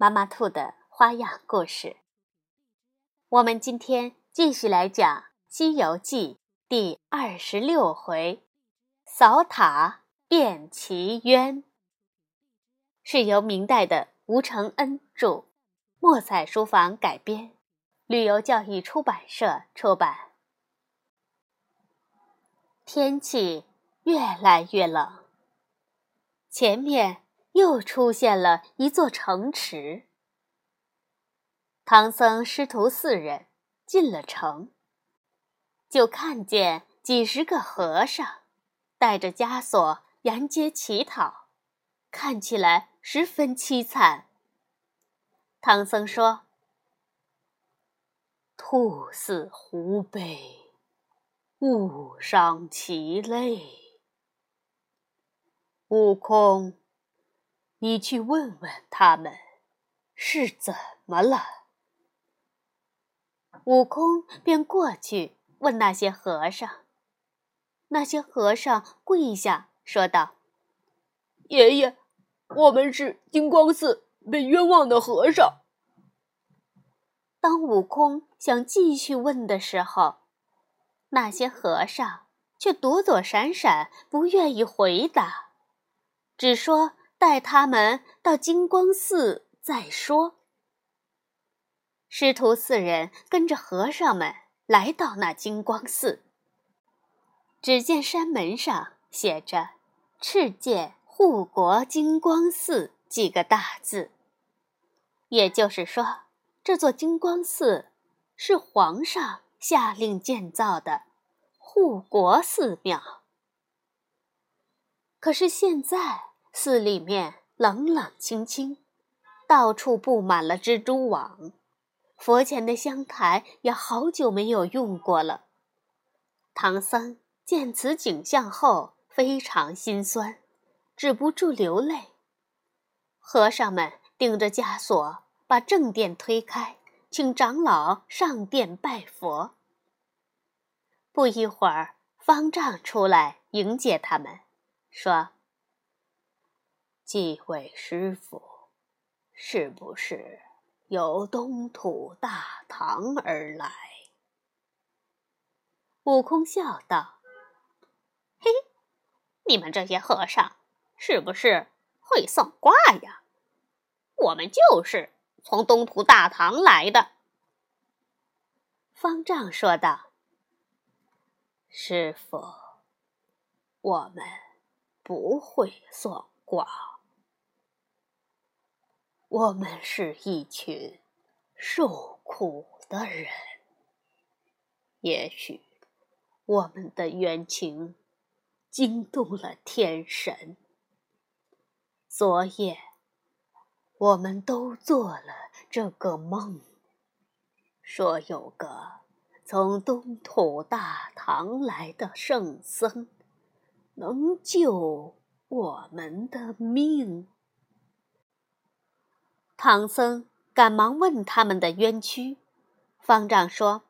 妈妈兔的花样故事。我们今天继续来讲《西游记》第二十六回“扫塔变奇冤”，是由明代的吴承恩著，墨彩书房改编，旅游教育出版社出版。天气越来越冷，前面。又出现了一座城池。唐僧师徒四人进了城，就看见几十个和尚带着枷锁沿街乞讨，看起来十分凄惨。唐僧说：“兔死狐悲，物伤其类。”悟空。你去问问他们，是怎么了？悟空便过去问那些和尚。那些和尚跪下说道：“爷爷，我们是金光寺被冤枉的和尚。”当悟空想继续问的时候，那些和尚却躲躲闪闪，不愿意回答，只说。带他们到金光寺再说。师徒四人跟着和尚们来到那金光寺，只见山门上写着“赤界护国金光寺”几个大字。也就是说，这座金光寺是皇上下令建造的护国寺庙。可是现在。寺里面冷冷清清，到处布满了蜘蛛网，佛前的香台也好久没有用过了。唐僧见此景象后非常心酸，止不住流泪。和尚们顶着枷锁把正殿推开，请长老上殿拜佛。不一会儿，方丈出来迎接他们，说。几位师傅，是不是由东土大唐而来？悟空笑道：“嘿，你们这些和尚是不是会算卦呀？我们就是从东土大唐来的。”方丈说道：“师傅，我们不会算卦。”我们是一群受苦的人，也许我们的冤情惊动了天神。昨夜我们都做了这个梦，说有个从东土大唐来的圣僧能救我们的命。唐僧赶忙问他们的冤屈，方丈说：“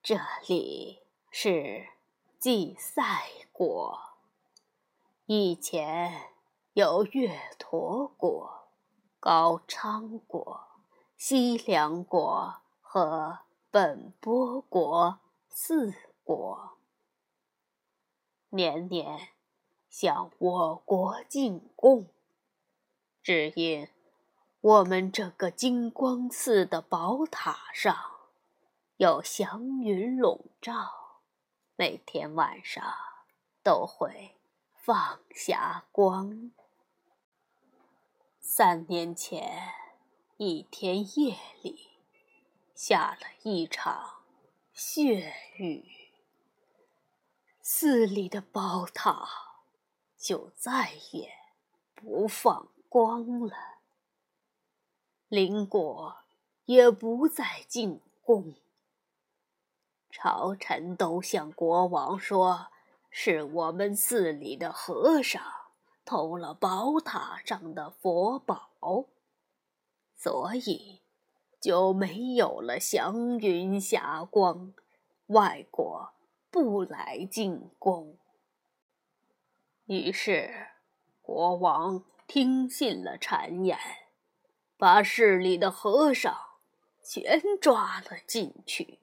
这里是祭赛国，以前有月陀国、高昌国、西凉国和本波国四国，年年向我国进贡。”只因我们这个金光寺的宝塔上有祥云笼罩，每天晚上都会放霞光。三年前一天夜里下了一场血雨，寺里的宝塔就再也不放。光了，邻国也不再进贡。朝臣都向国王说，是我们寺里的和尚偷了宝塔上的佛宝，所以就没有了祥云霞光，外国不来进贡。于是，国王听信了谗言，把市里的和尚全抓了进去。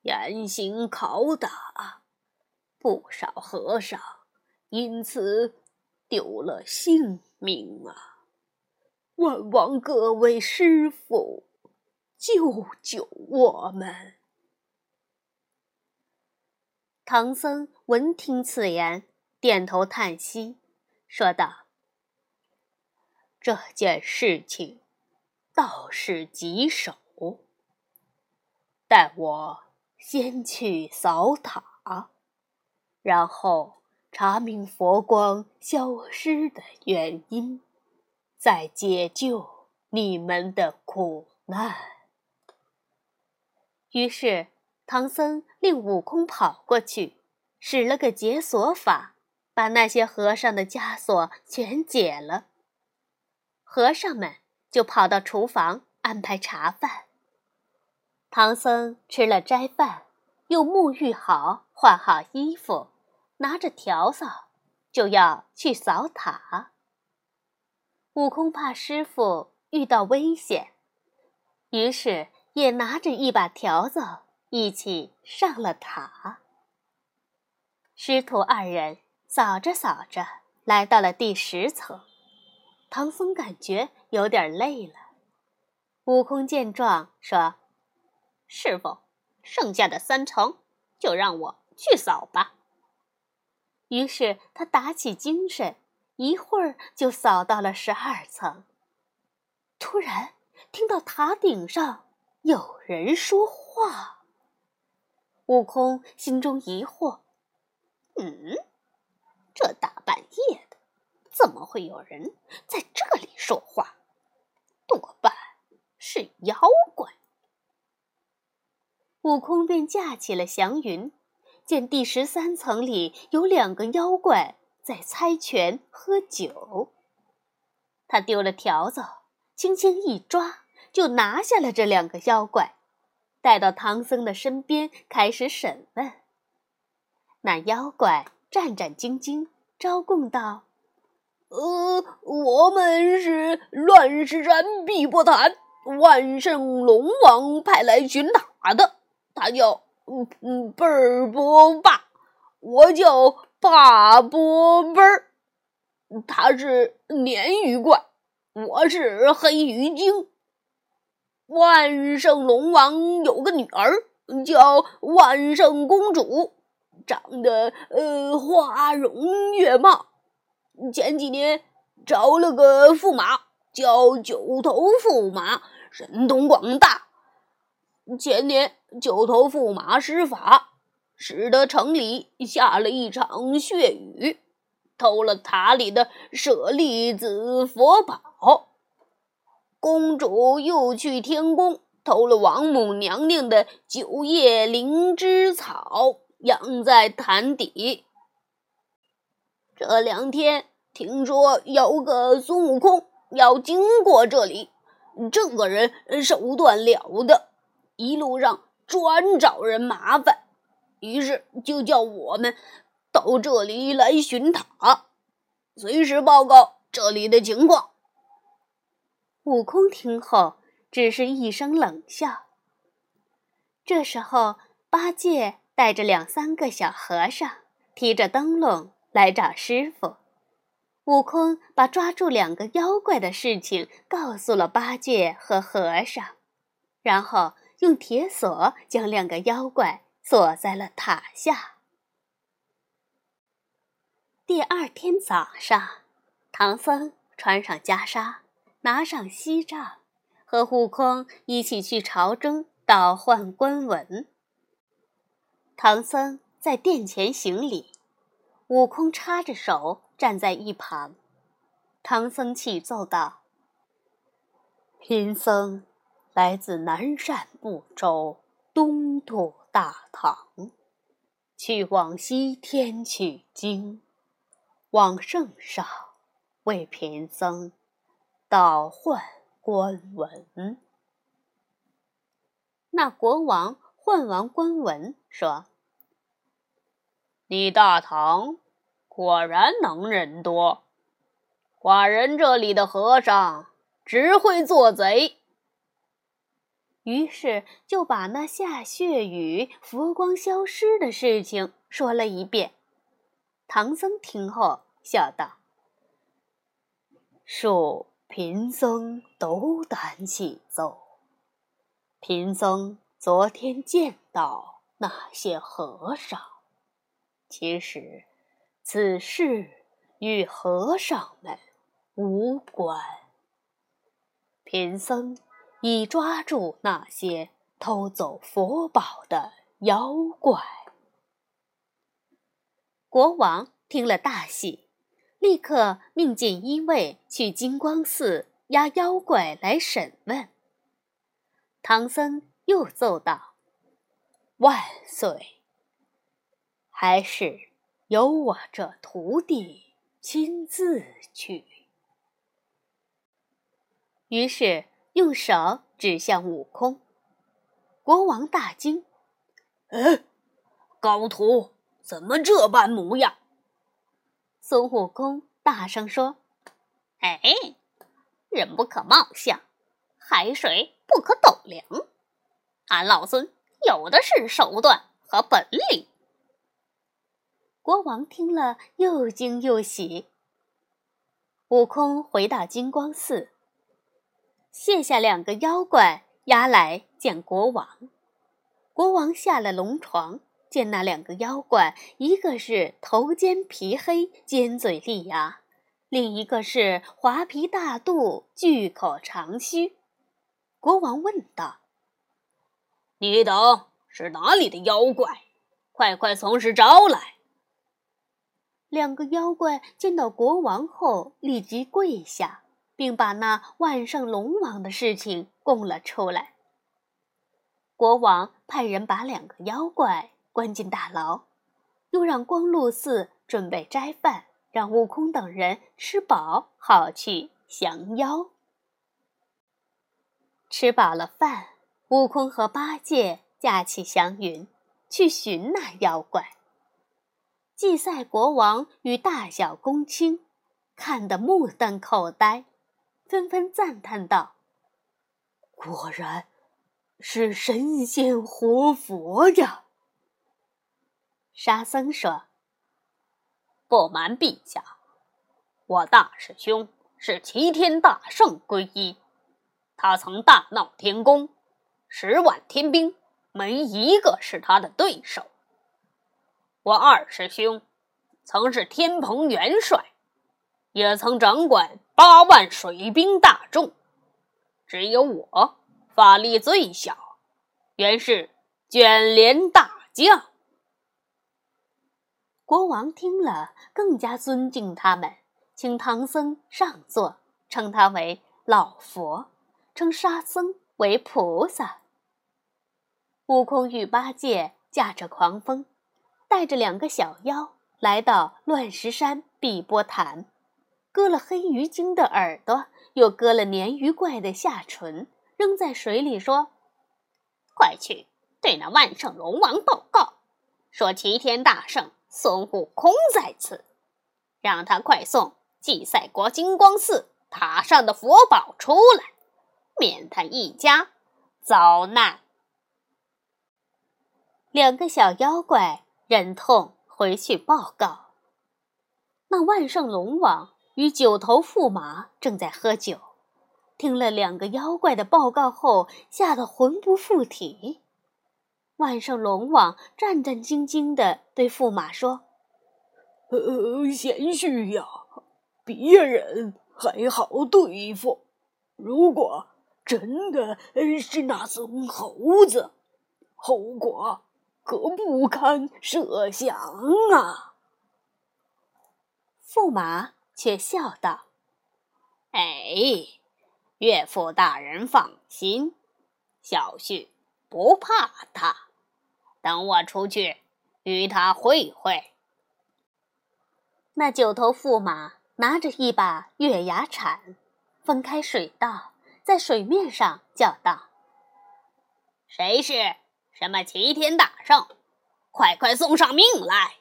严刑拷打，不少和尚因此丢了性命啊！万望各位师傅救救我们！唐僧闻听此言，点头叹息，说道：“这件事情倒是棘手，待我……”先去扫塔，然后查明佛光消失的原因，再解救你们的苦难。于是，唐僧令悟空跑过去，使了个解锁法，把那些和尚的枷锁全解了。和尚们就跑到厨房安排茶饭。唐僧吃了斋饭，又沐浴好，换好衣服，拿着笤帚就要去扫塔。悟空怕师傅遇到危险，于是也拿着一把笤帚一起上了塔。师徒二人扫着扫着，来到了第十层。唐僧感觉有点累了，悟空见状说。师傅，剩下的三层就让我去扫吧。于是他打起精神，一会儿就扫到了十二层。突然听到塔顶上有人说话，悟空心中疑惑：“嗯，这大半夜的，怎么会有人在这里说话？多半是妖怪。”悟空便架起了祥云，见第十三层里有两个妖怪在猜拳喝酒。他丢了条子，轻轻一抓，就拿下了这两个妖怪，带到唐僧的身边开始审问。那妖怪战战兢兢，招供道：“呃，我们是乱石山碧波潭万圣龙王派来寻塔的。”他叫嗯嗯贝儿波霸，我叫霸波贝儿。他是鲶鱼怪，我是黑鱼精。万圣龙王有个女儿叫万圣公主，长得呃花容月貌。前几年找了个驸马，叫九头驸马，神通广大。前年。九头驸马施法，使得城里下了一场血雨，偷了塔里的舍利子佛宝。公主又去天宫偷了王母娘娘的九叶灵芝草，养在潭底。这两天听说有个孙悟空要经过这里，这个人手段了得，一路上。专找人麻烦，于是就叫我们到这里来巡塔，随时报告这里的情况。悟空听后只是一声冷笑。这时候，八戒带着两三个小和尚，提着灯笼来找师傅。悟空把抓住两个妖怪的事情告诉了八戒和和尚，然后。用铁锁将两个妖怪锁在了塔下。第二天早上，唐僧穿上袈裟，拿上锡杖，和悟空一起去朝中倒换官文。唐僧在殿前行礼，悟空插着手站在一旁。唐僧启奏道：“贫僧来自南赡部洲东土大唐，去往西天取经，望圣上为贫僧倒换官文。那国王换完官文，说：“你大唐果然能人多，寡人这里的和尚只会做贼。”于是就把那下血雨、佛光消失的事情说了一遍。唐僧听后笑道：“恕贫僧斗胆启奏。”贫僧昨天见到那些和尚，其实此事与和尚们无关。贫僧已抓住那些偷走佛宝的妖怪。国王听了大喜，立刻命锦衣卫去金光寺押妖怪来审问。唐僧又奏道：“万岁，还是由我这徒弟亲自去。”于是用手指向悟空。国王大惊：“哎，高徒怎么这般模样？”孙悟空大声说：“哎，人不可貌相，海水。”不可斗量，俺老孙有的是手段和本领。国王听了又惊又喜。悟空回到金光寺，卸下两个妖怪押来见国王。国王下了龙床，见那两个妖怪，一个是头尖皮黑、尖嘴利牙，另一个是滑皮大肚、巨口长须。国王问道：“你等是哪里的妖怪？快快从实招来！”两个妖怪见到国王后，立即跪下，并把那万圣龙王的事情供了出来。国王派人把两个妖怪关进大牢，又让光禄寺准备斋饭，让悟空等人吃饱，好去降妖。吃饱了饭，悟空和八戒架起祥云，去寻那妖怪。祭赛国王与大小公卿看得目瞪口呆，纷纷赞叹道：“果然是神仙活佛呀！”沙僧说：“不瞒陛下，我大师兄是齐天大圣皈依。”他曾大闹天宫，十万天兵没一个是他的对手。我二师兄曾是天蓬元帅，也曾掌管八万水兵大众。只有我法力最小，原是卷帘大将。国王听了，更加尊敬他们，请唐僧上座，称他为老佛。称沙僧为菩萨。悟空与八戒驾着狂风，带着两个小妖来到乱石山碧波潭，割了黑鱼精的耳朵，又割了鲶鱼怪的下唇，扔在水里，说：“快去对那万圣龙王报告，说齐天大圣孙悟空在此，让他快送祭赛国金光寺塔上的佛宝出来。”免他一家遭难。两个小妖怪忍痛回去报告。那万圣龙王与九头驸马正在喝酒，听了两个妖怪的报告后，吓得魂不附体。万圣龙王战战兢兢地对驸马说：“，贤婿呀，别人还好对付，如果……”真的是那孙猴子，后果可不堪设想啊！驸马却笑道：“哎，岳父大人放心，小婿不怕他。等我出去与他会会。”那九头驸马拿着一把月牙铲，分开水道，在水面上叫道：“谁是什么齐天大圣？快快送上命来！”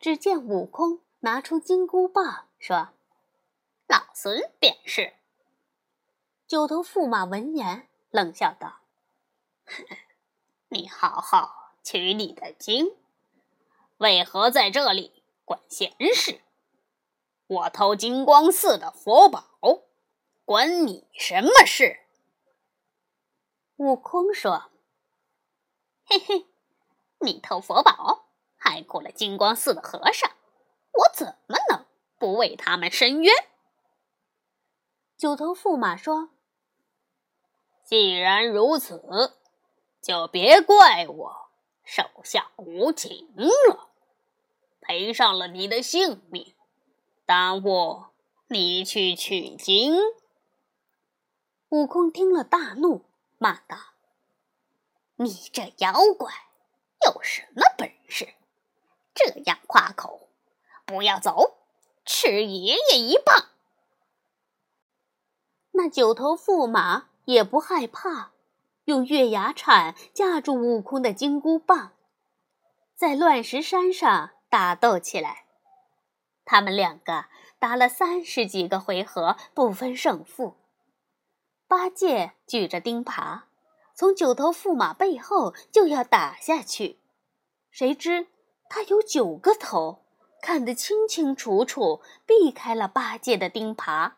只见悟空拿出金箍棒，说：“老孙便是。”九头驸马闻言冷笑道：“你好好取你的经，为何在这里？”管闲事！我偷金光寺的佛宝，关你什么事？悟空说：“嘿嘿，你偷佛宝，害苦了金光寺的和尚，我怎么能不为他们伸冤？”九头驸马说：“既然如此，就别怪我手下无情了。”赔上了你的性命，耽误你去取经。悟空听了大怒，骂道：“你这妖怪有什么本事，这样夸口？不要走，吃爷爷一棒！”那九头驸马也不害怕，用月牙铲架住悟空的金箍棒，在乱石山上。打斗起来，他们两个打了三十几个回合，不分胜负。八戒举着钉耙，从九头驸马背后就要打下去，谁知他有九个头，看得清清楚楚，避开了八戒的钉耙。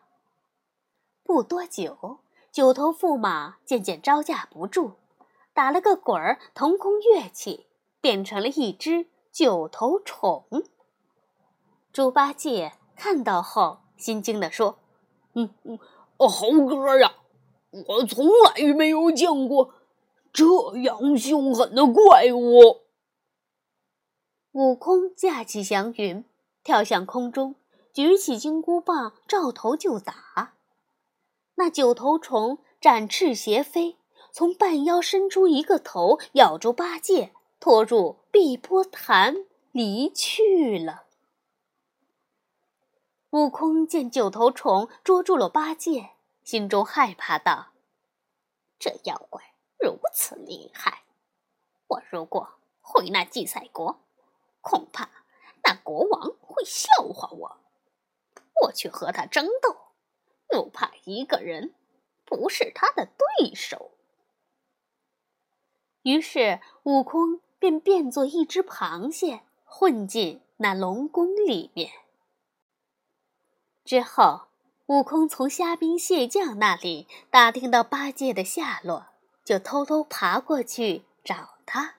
不多久，九头驸马渐渐招架不住，打了个滚儿，腾空跃起，变成了一只。九头虫，猪八戒看到后心惊地说：“嗯嗯，哦猴哥呀，我从来没有见过这样凶狠的怪物。”悟空架起祥云，跳向空中，举起金箍棒，照头就打。那九头虫展翅斜飞，从半腰伸出一个头，咬住八戒。拖入碧波潭离去了。悟空见九头虫捉住了八戒，心中害怕道：“这妖怪如此厉害，我如果回那祭赛国，恐怕那国王会笑话我。我去和他争斗，又怕一个人不是他的对手。”于是悟空。便变作一只螃蟹，混进那龙宫里面。之后，悟空从虾兵蟹将那里打听到八戒的下落，就偷偷爬过去找他。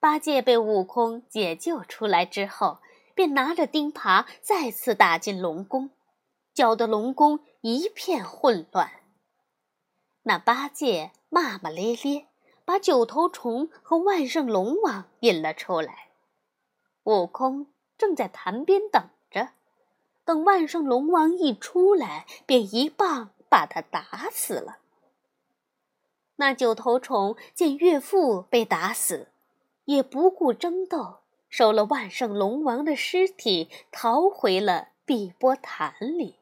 八戒被悟空解救出来之后，便拿着钉耙再次打进龙宫，搅得龙宫一片混乱。那八戒骂骂咧咧。把九头虫和万圣龙王引了出来，悟空正在潭边等，等万圣龙王一出来，便一棒把他打死了。那九头虫见岳父被打死，也不顾争斗，收了万圣龙王的尸体，逃回了碧波潭里。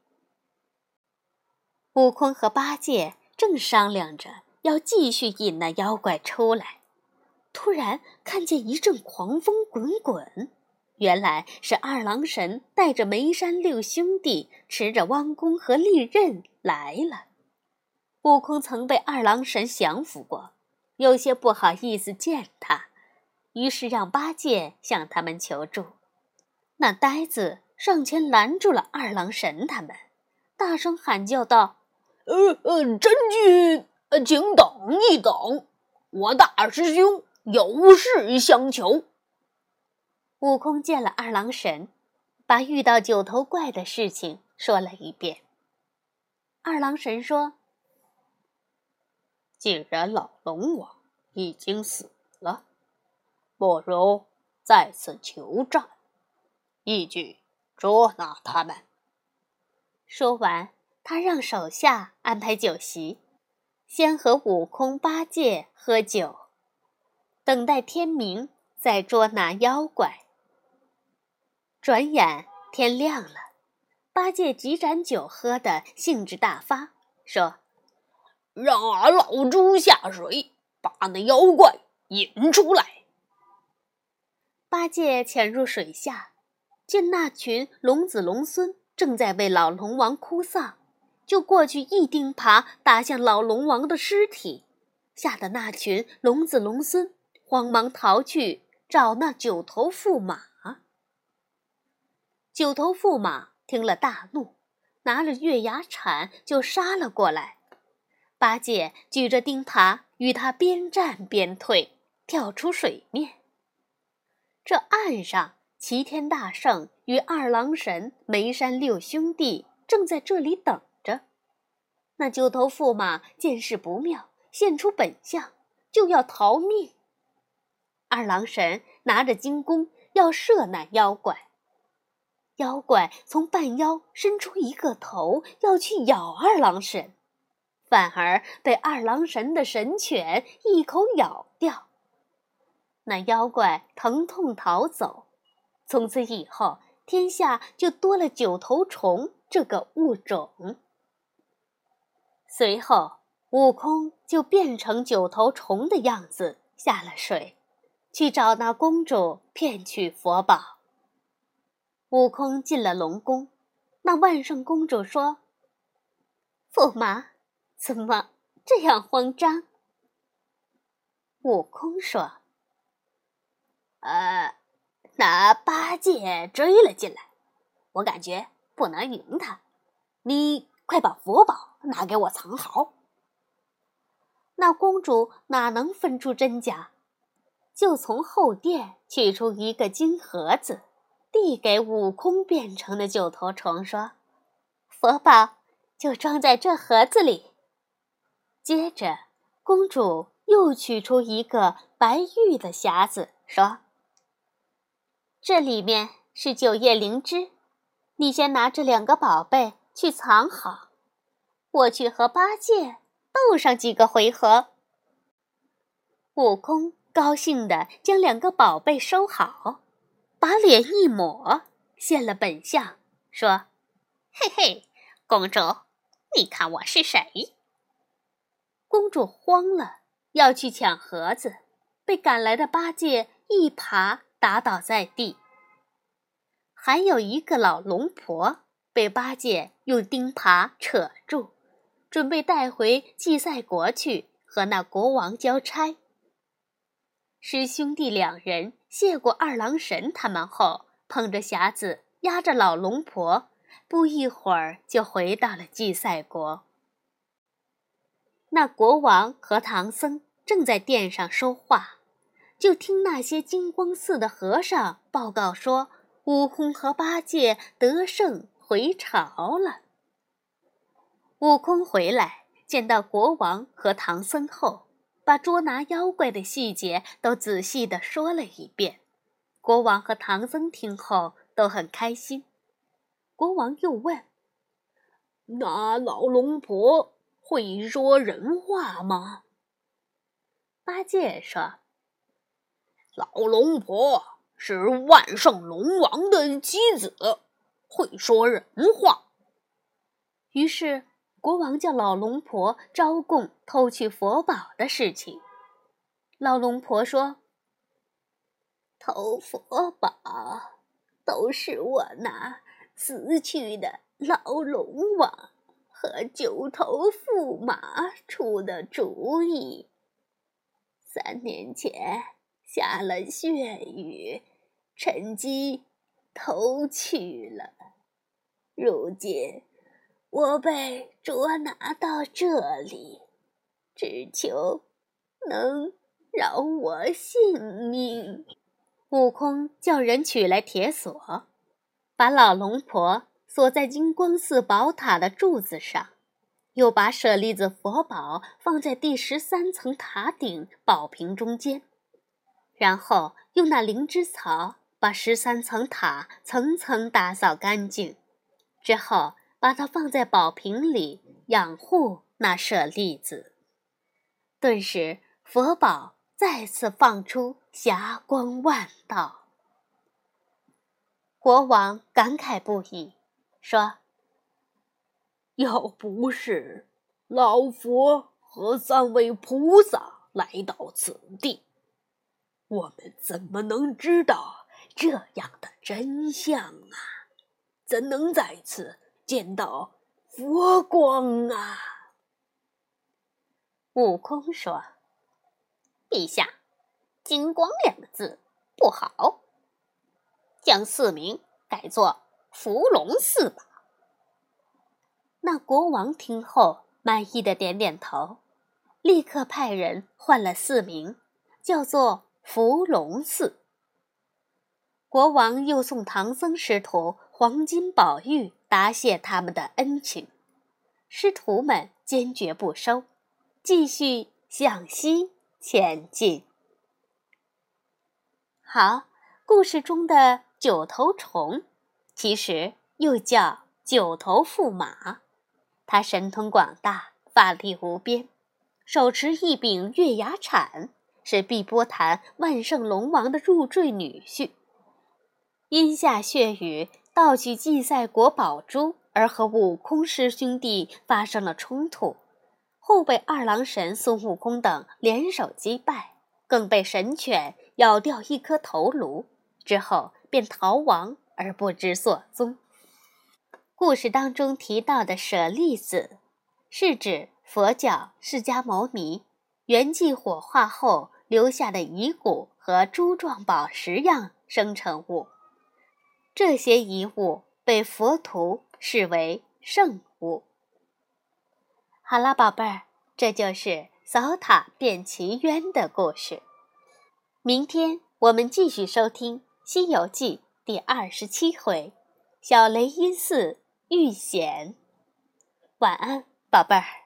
悟空和八戒正商量着。要继续引那妖怪出来，突然看见一阵狂风滚滚，原来是二郎神带着梅山六兄弟，持着弯弓和利刃来了。悟空曾被二郎神降服过，有些不好意思见他，于是让八戒向他们求助。那呆子上前拦住了二郎神他们，大声喊叫道：“呃呃，真君！”请等一等，我大师兄有事相求。悟空见了二郎神，把遇到九头怪的事情说了一遍。二郎神说：“既然老龙王已经死了，不如再次求战，一举捉拿他们。”说完，他让手下安排酒席，先和悟空、八戒喝酒，等待天明再捉拿妖怪。转眼天亮了，八戒几盏酒喝得兴致大发，说：“让俺老猪下水，把那妖怪引出来。”八戒潜入水下，见那群龙子龙孙正在为老龙王哭丧，就过去一钉耙打向老龙王的尸体，吓得那群龙子龙孙慌忙逃去找那九头驸马。九头驸马听了大怒，拿着月牙铲就杀了过来。八戒举着钉耙与他边战边退，跳出水面。这岸上，齐天大圣与二郎神、梅山六兄弟正在这里等着。那九头驸马见势不妙，现出本相，就要逃命。二郎神拿着金弓要射那妖怪，妖怪从半腰伸出一个头，要去咬二郎神，反而被二郎神的神犬一口咬掉。那妖怪疼痛逃走，从此以后，天下就多了九头虫这个物种。随后，悟空就变成九头虫的样子下了水，去找那公主骗取佛宝。悟空进了龙宫，那万圣公主说：“驸马，怎么这样慌张？”悟空说。呃，那八戒追了进来，我感觉不能赢他。你快把佛宝拿给我藏好。那公主哪能分出真假，就从后殿取出一个金盒子，递给悟空变成的九头虫，说：“佛宝就装在这盒子里。”接着，公主又取出一个白玉的匣子，说。这里面是九叶灵芝，你先拿这两个宝贝去藏好，我去和八戒斗上几个回合。悟空高兴地将两个宝贝收好，把脸一抹，现了本相，说：“嘿嘿，公主，你看我是谁？”公主慌了，要去抢盒子，被赶来的八戒一耙。打倒在地，还有一个老龙婆被八戒用钉耙扯住，准备带回祭赛国去和那国王交差。师兄弟两人谢过二郎神他们后，捧着匣子，压着老龙婆，不一会儿就回到了祭赛国。那国王和唐僧正在殿上说话。就听那些金光寺的和尚报告说，悟空和八戒得胜回朝了。悟空回来见到国王和唐僧后，把捉拿妖怪的细节都仔细地说了一遍。国王和唐僧听后都很开心。国王又问：“那老龙婆会说人话吗？”八戒说。老龙婆是万圣龙王的妻子，会说人话。于是国王叫老龙婆招供偷取佛宝的事情。老龙婆说：“偷佛宝都是我那死去的老龙王和九头驸马出的主意。三年前。”下了血雨，趁机偷去了。如今我被捉拿到这里，只求能饶我性命。悟空叫人取来铁锁，把老龙婆锁在金光寺宝塔的柱子上，又把舍利子佛宝放在第十三层塔顶宝瓶中间。然后用那灵芝草把十三层塔层层打扫干净，之后把它放在宝瓶里养护那舍利子。顿时，佛宝再次放出霞光万道。国王感慨不已，说：“要不是老佛和三位菩萨来到此地，我们怎么能知道这样的真相啊？怎能再次见到佛光啊？”悟空说：“陛下，‘金光’两个字不好，将寺名改作伏龙寺吧。”那国王听后满意的点点头，立刻派人换了寺名，叫做伏龙寺。国王又送唐僧师徒黄金宝玉答谢他们的恩情，师徒们坚决不收。继续向西前进。好，故事中的九头虫，其实又叫九头驸马。他神通广大，法力无边，手持一柄月牙铲，是碧波潭万圣龙王的入赘女婿。因下血雨盗取祭赛国宝珠，而和悟空师兄弟发生了冲突。后被二郎神孙悟空等联手击败，更被神犬咬掉一颗头颅，之后便逃亡而不知所踪。故事当中提到的舍利子，是指佛教释迦牟尼圆寂火化后留下的遗骨和珠状宝石样生成物，这些遗物被佛徒视为圣物。好了，宝贝儿，这就是扫塔变奇冤的故事。明天我们继续收听《西游记》第二十七回“小雷音寺遇险”。晚安，宝贝儿。